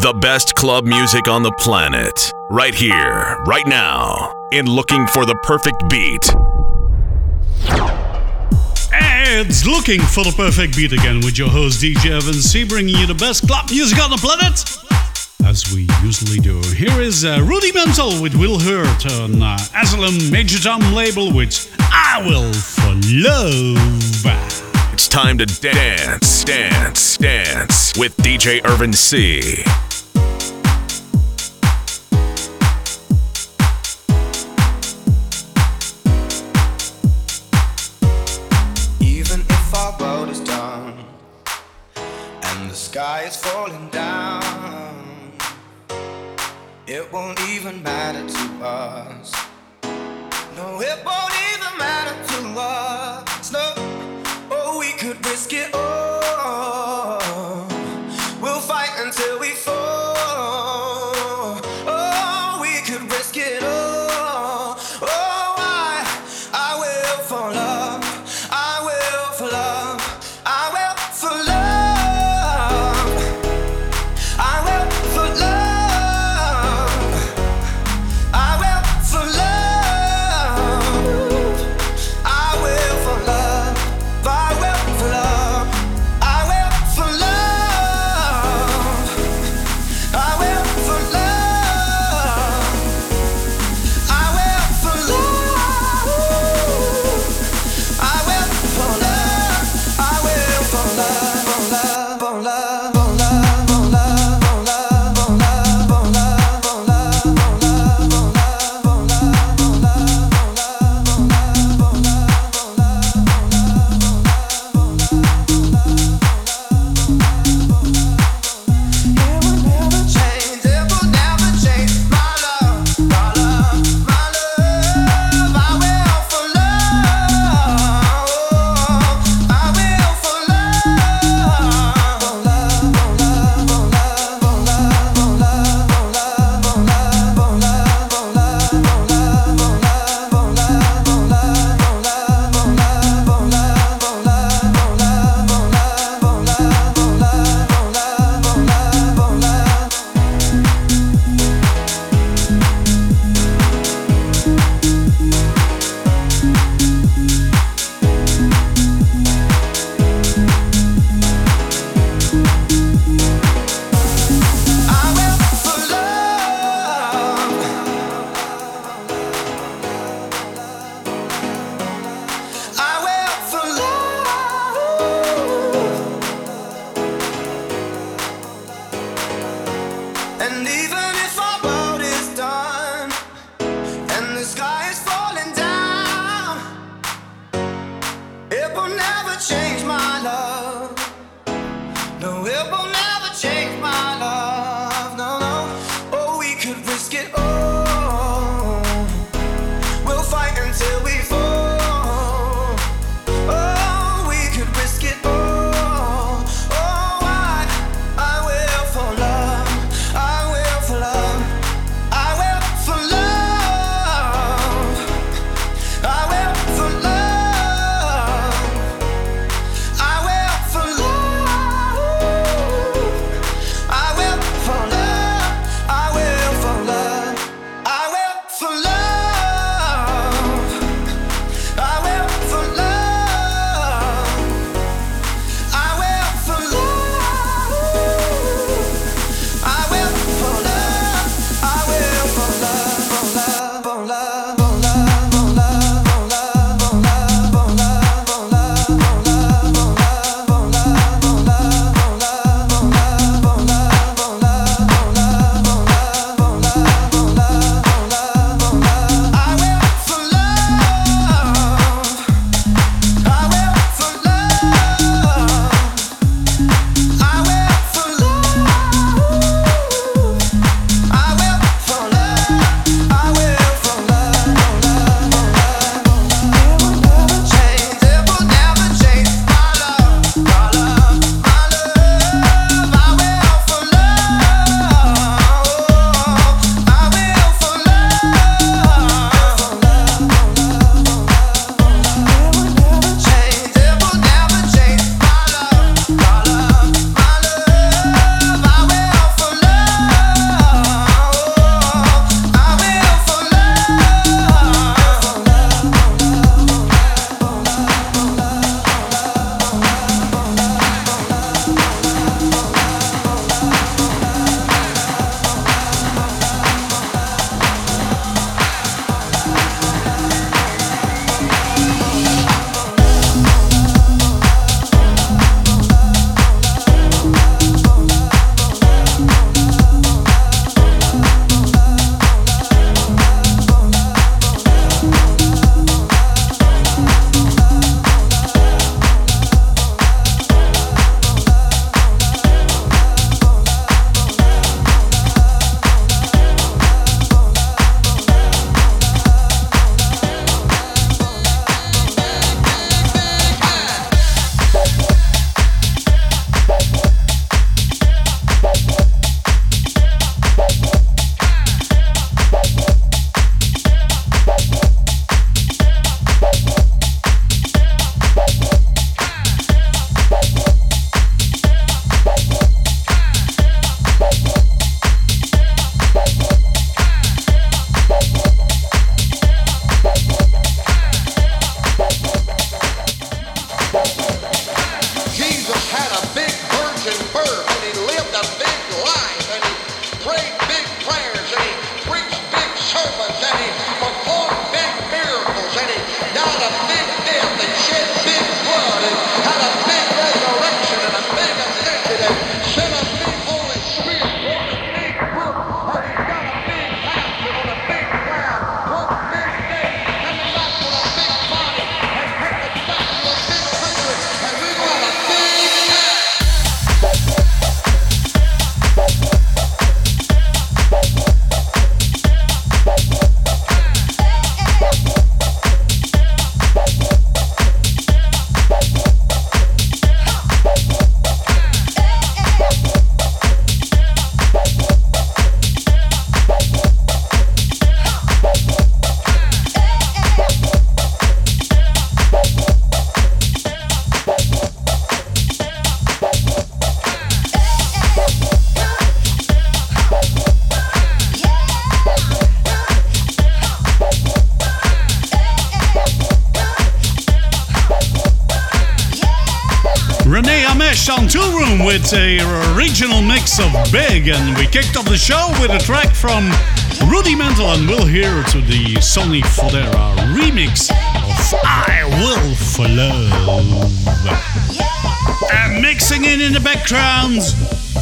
The best club music on the planet, right here, right now, in Looking for the Perfect Beat. It's Looking for the Perfect Beat again with your host DJ Irvin C, bringing you the best club music on the planet, as we usually do. Here is uh, Rudimental with Will Heard on uh, Asylum Major Tom label, with I will follow time to dance, dance, dance with DJ Irvin C. with a original mix of Big, and we kicked off the show with a track from Rudimental, and we'll hear to the Sonny Fodera remix of I Will for Love. And mixing in in the background,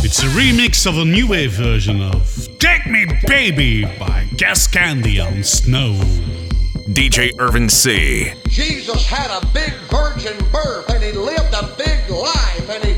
it's a remix of a new wave version of Take Me Baby by Gas Candy on Snow. DJ Irvin C. Jesus had a big virgin birth and he lived a big life and he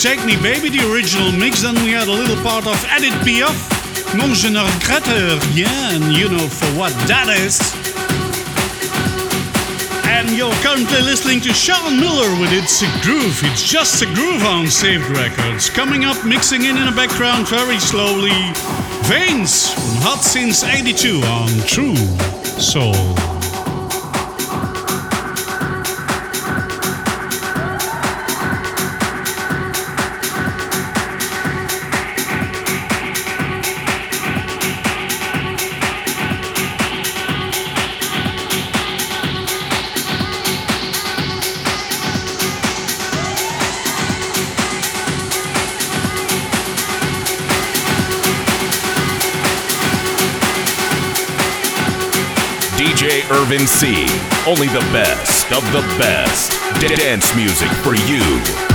Take Me Baby, the original mix. Then we had a little part of Edith Piaf, Mon je ne regrette rien, and you know for what that is. And you're currently listening to Sean Miller with It's a Groove. It's just a groove on Saved Records. Coming up, mixing in in the background very slowly. Veins Hot Since 82 on True Soul. C. Only the best of the best. Dance music for you.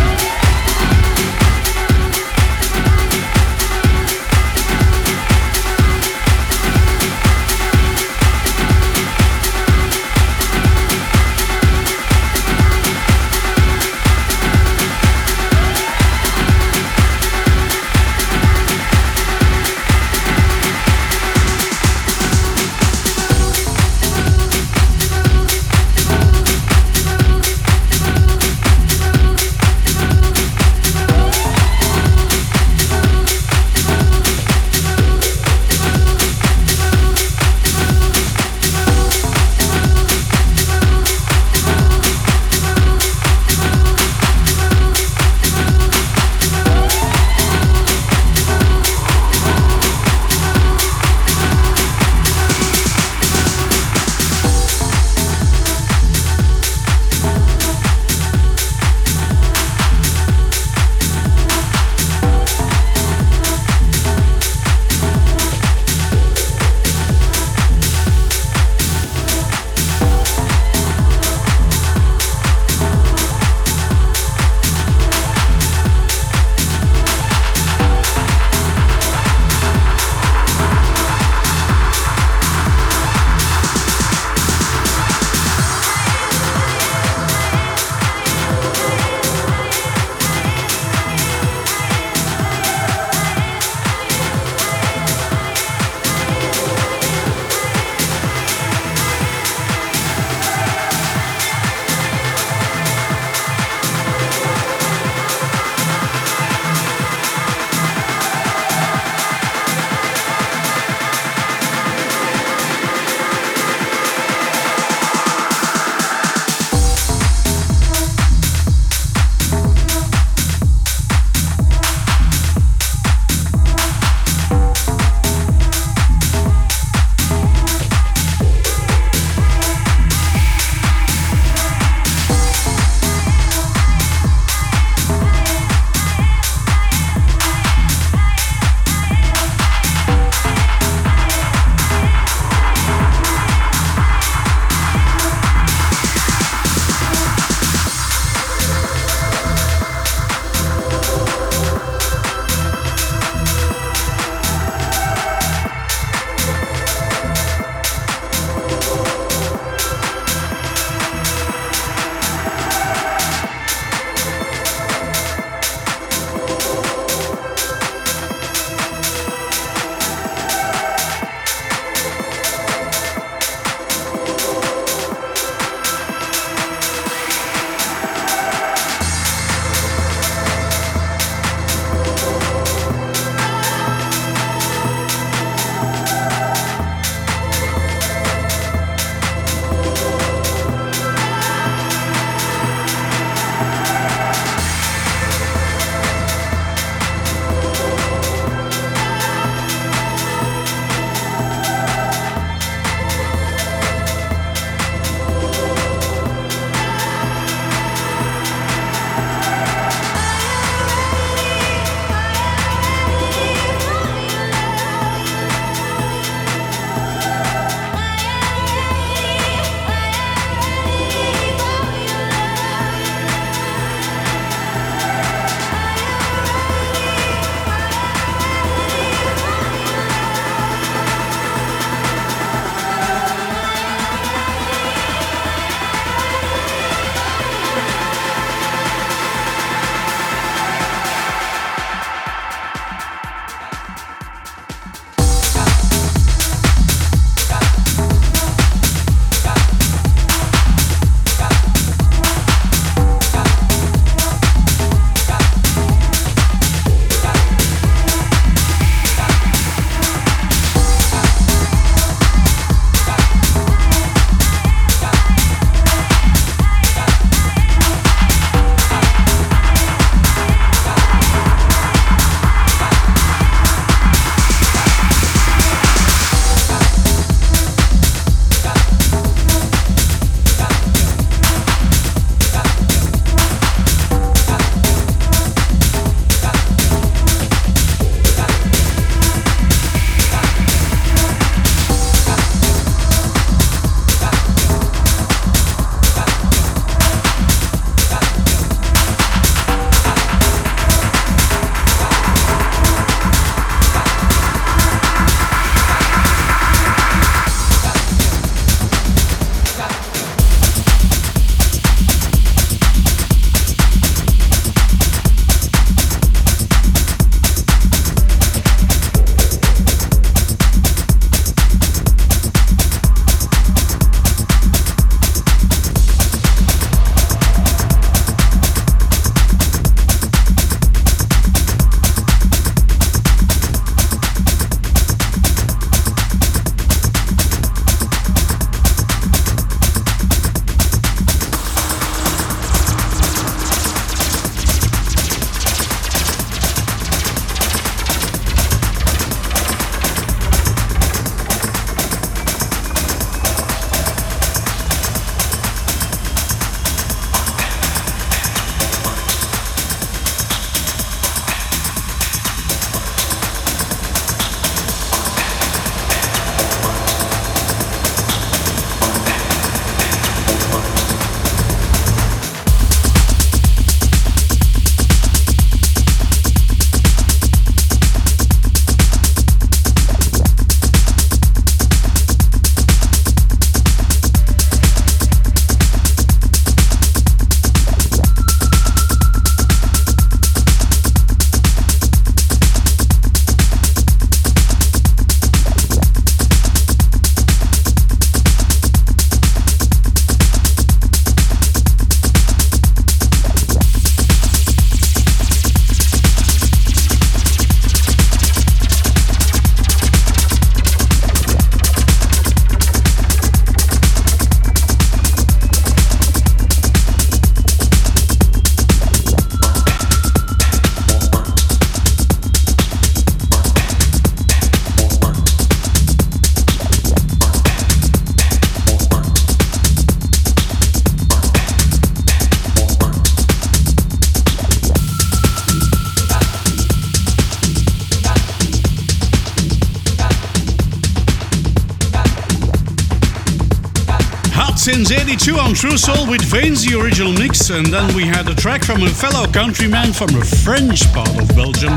Out since 82 on True Soul with Vane's the original mix, and then we had a track from a fellow countryman from a French part of Belgium,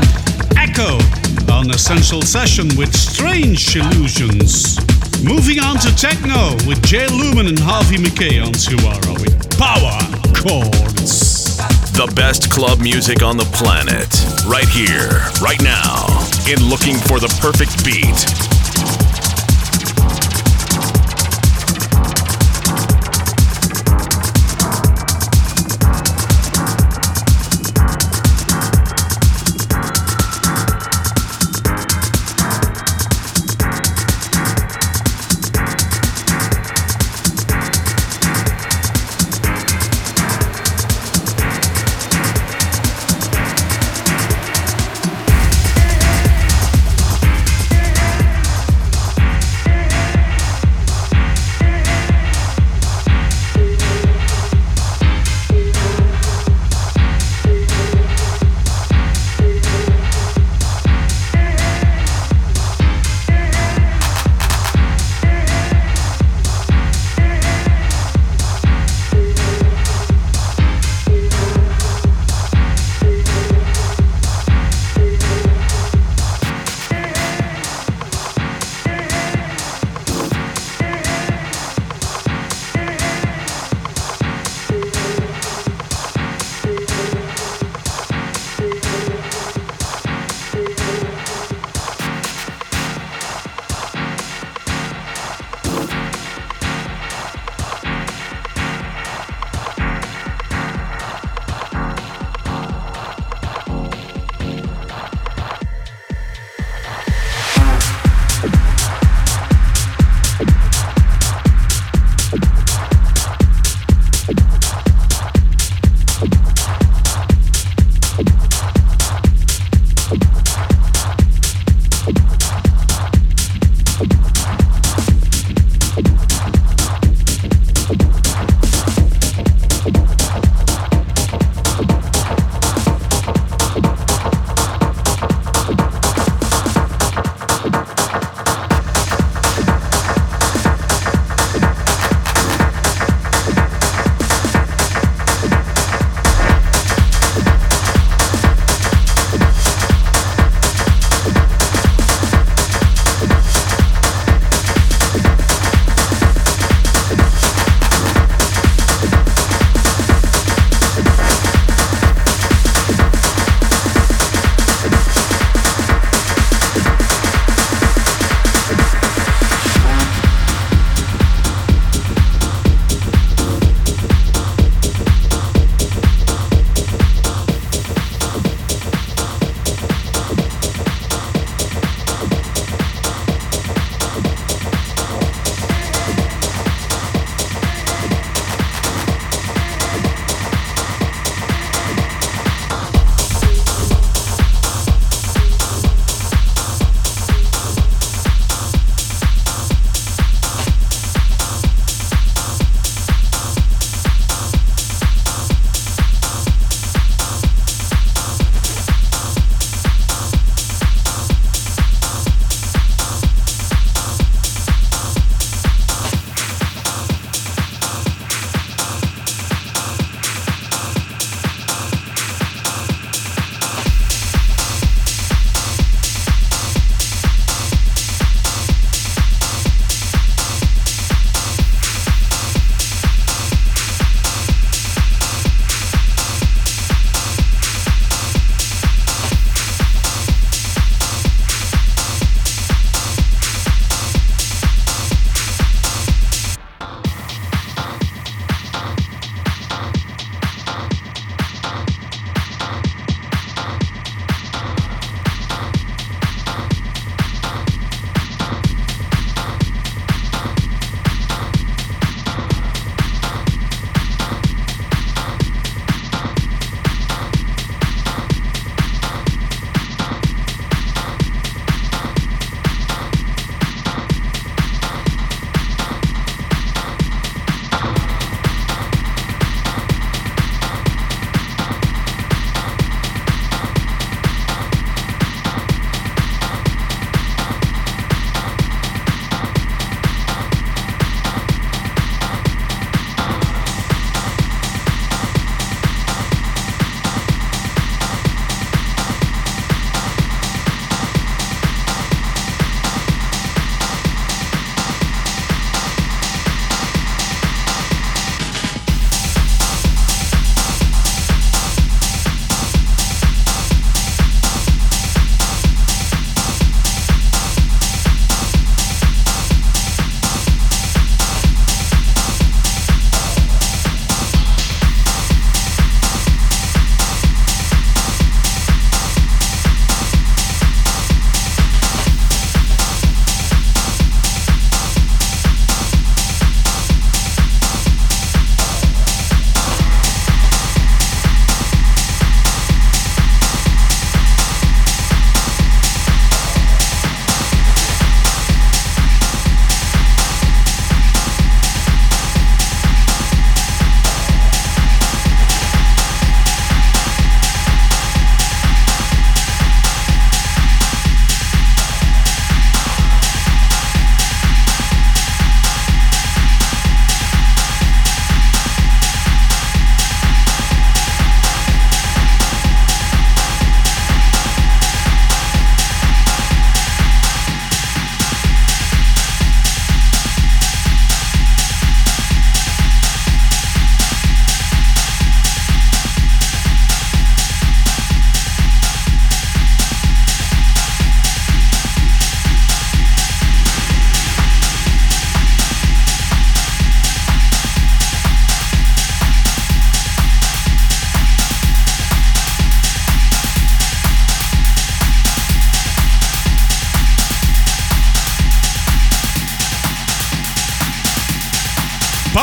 Echo, on Essential Session with Strange Illusions. Moving on to techno with Jay Lumen and Harvey McKay on Suara with Power Chords. The best club music on the planet, right here, right now, in Looking for the Perfect Beat.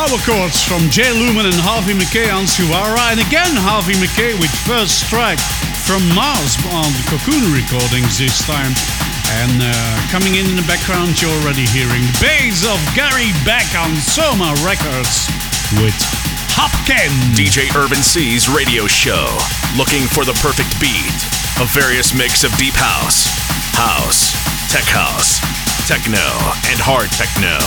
Power chords from Jay Lumen and Harvey McKay on Suara, and again Harvey McKay with First Strike from Mars on the Cocoon recordings this time. And uh, coming in in the background, you're already hearing bass of Gary Beck on Soma Records with Hopkin. DJ Irvin C's radio show, looking for the perfect beat. A various mix of deep house, house, tech house, techno, and hard techno.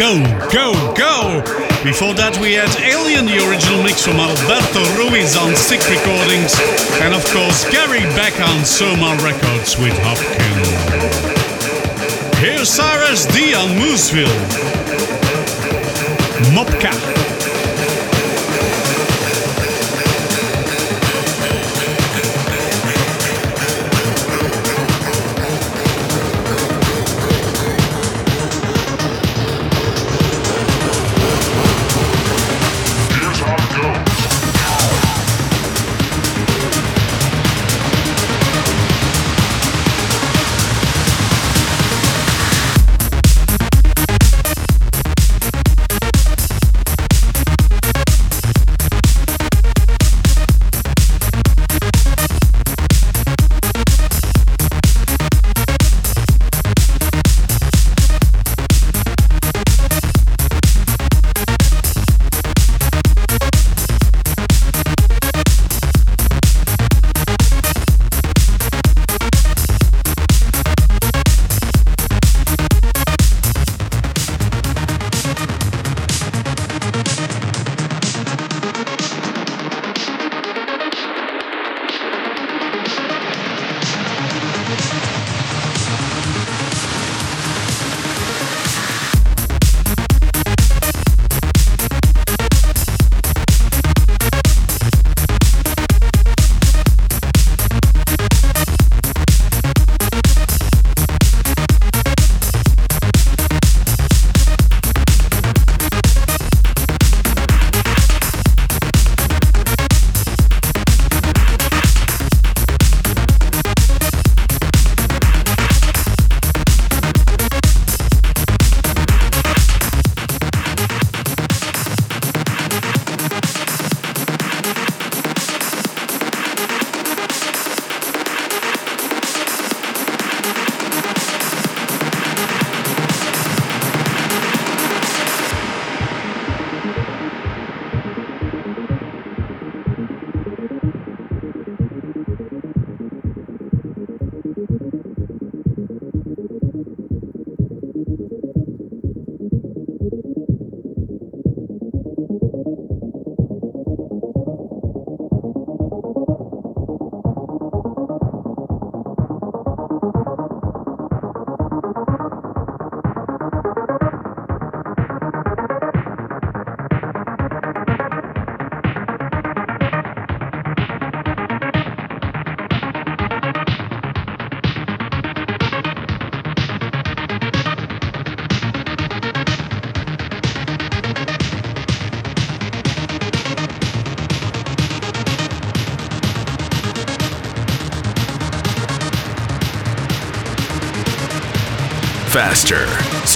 Go, Go, Go. Before that, we had Alien, the original mix from Alberto Ruiz on Stick Recordings. And of course, Gary Beck on Soma Records with Hopkins. Here's Cyrus D on Mooseville.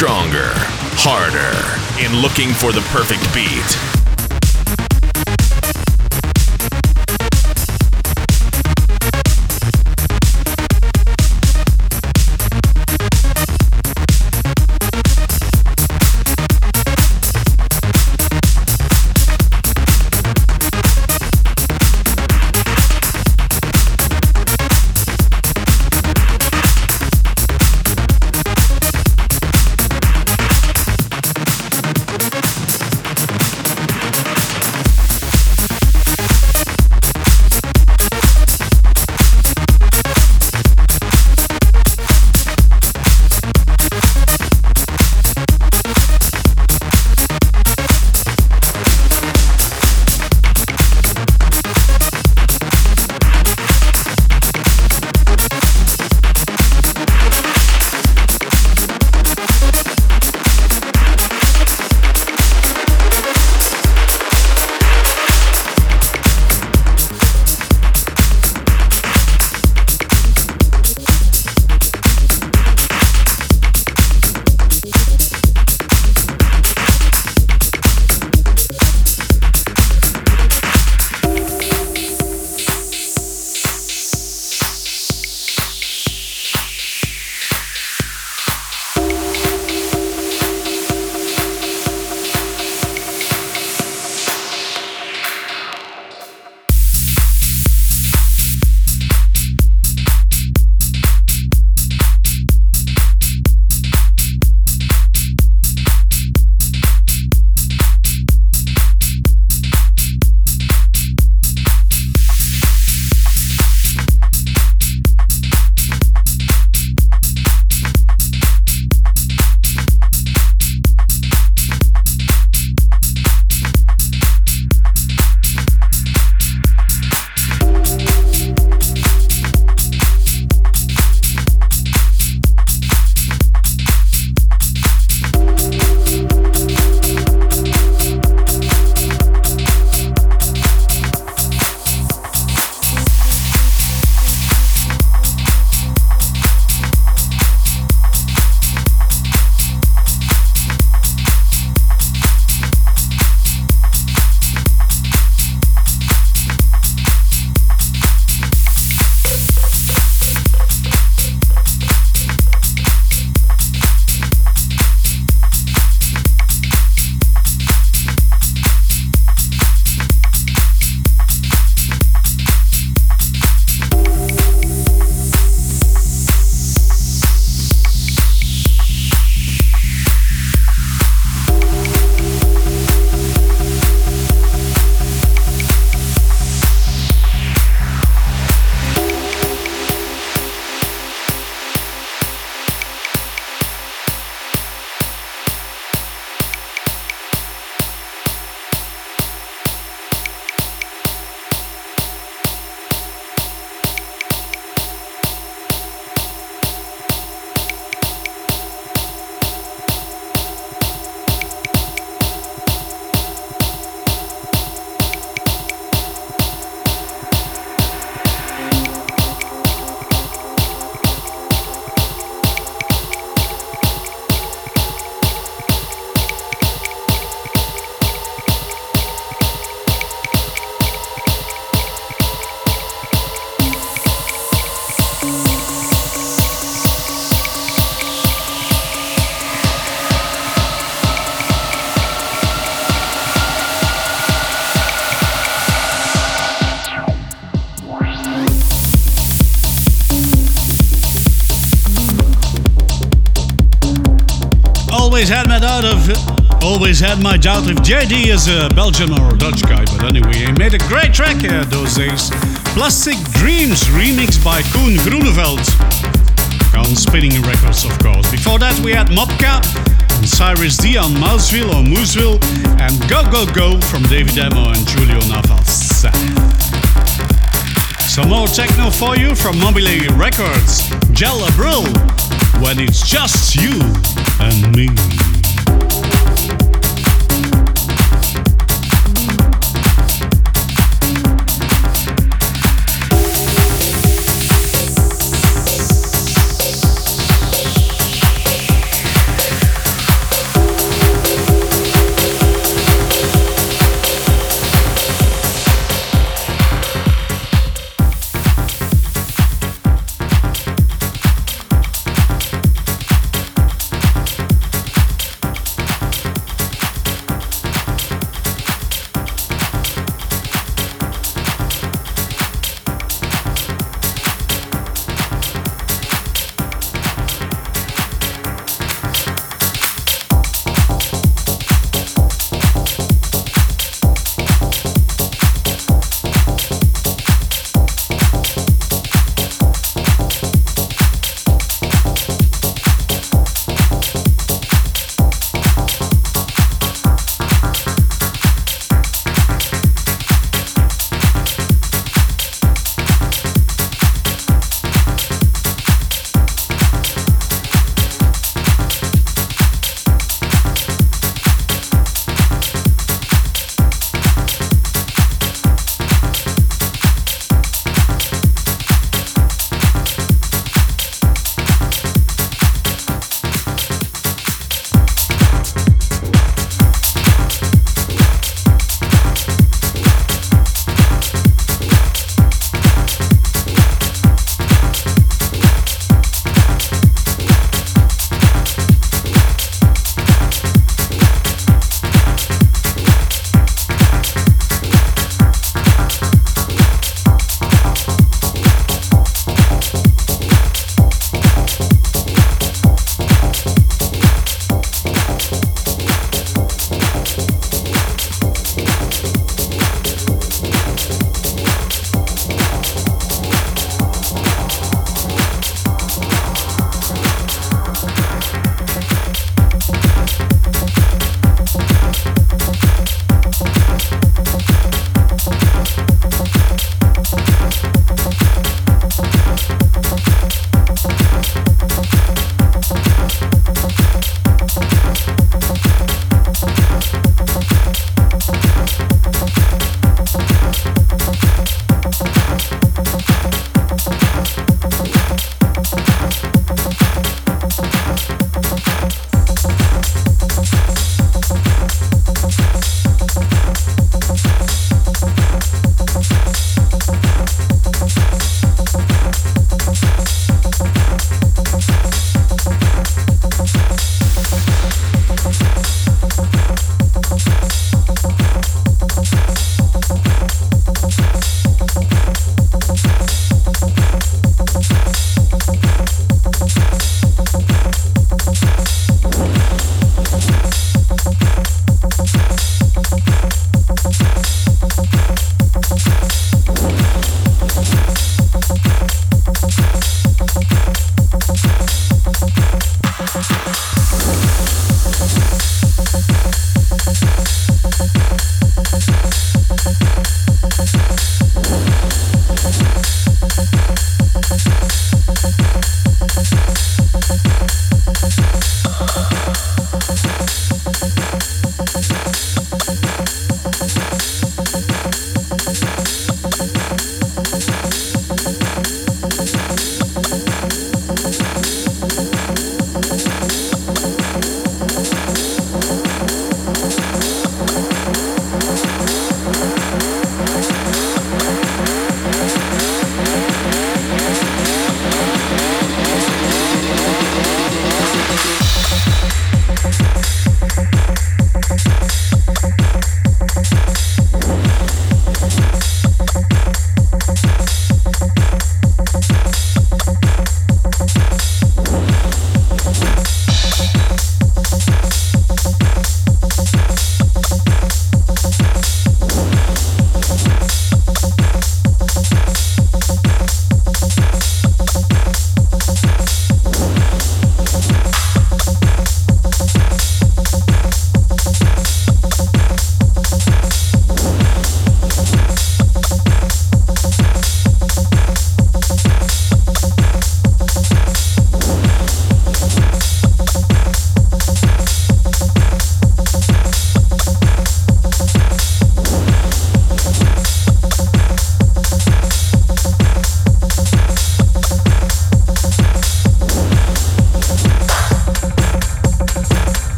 Stronger, harder in looking for the perfect beat. Had my doubt if Jaydee is a Belgian or a Dutch guy, but anyway, he made a great track here those days. Plastic Dreams remixed by Koen Groeneveld on Spinnin' Records, of course. Before that, we had Mopka and Cyrus D on Mouseville or Mooseville, and Go Go Go from David Demo and Julio Navas. Some more techno for you from Mobilee Records, Gel Abril, when it's just you and me.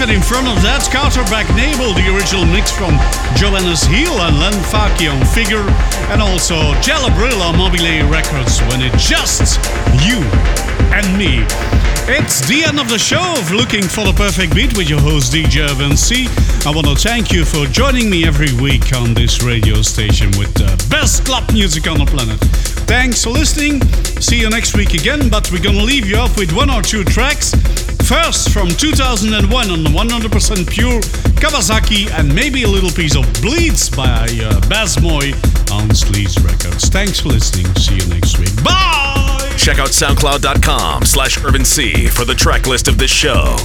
And in front of that, Carter Back Nabel, the original mix from Johannes Heil and Len Faki on Figure, and also Jalabrilla Mobilee Records when it's just you and me. It's the end of the show of Looking for the Perfect Beat with your host DJ Irvin C. I want to thank you for joining me every week on this radio station with the best club music on the planet. Thanks for listening. See you next week again, but we're gonna leave you off with one or two tracks. First, from 2001 on the 100% pure Kawasaki, and maybe a little piece of Bleeds by uh, Baz Moy on Sleaze Records. Thanks for listening. See you next week. Bye! Check out soundcloud.com slash Irvin C for the track list of this show.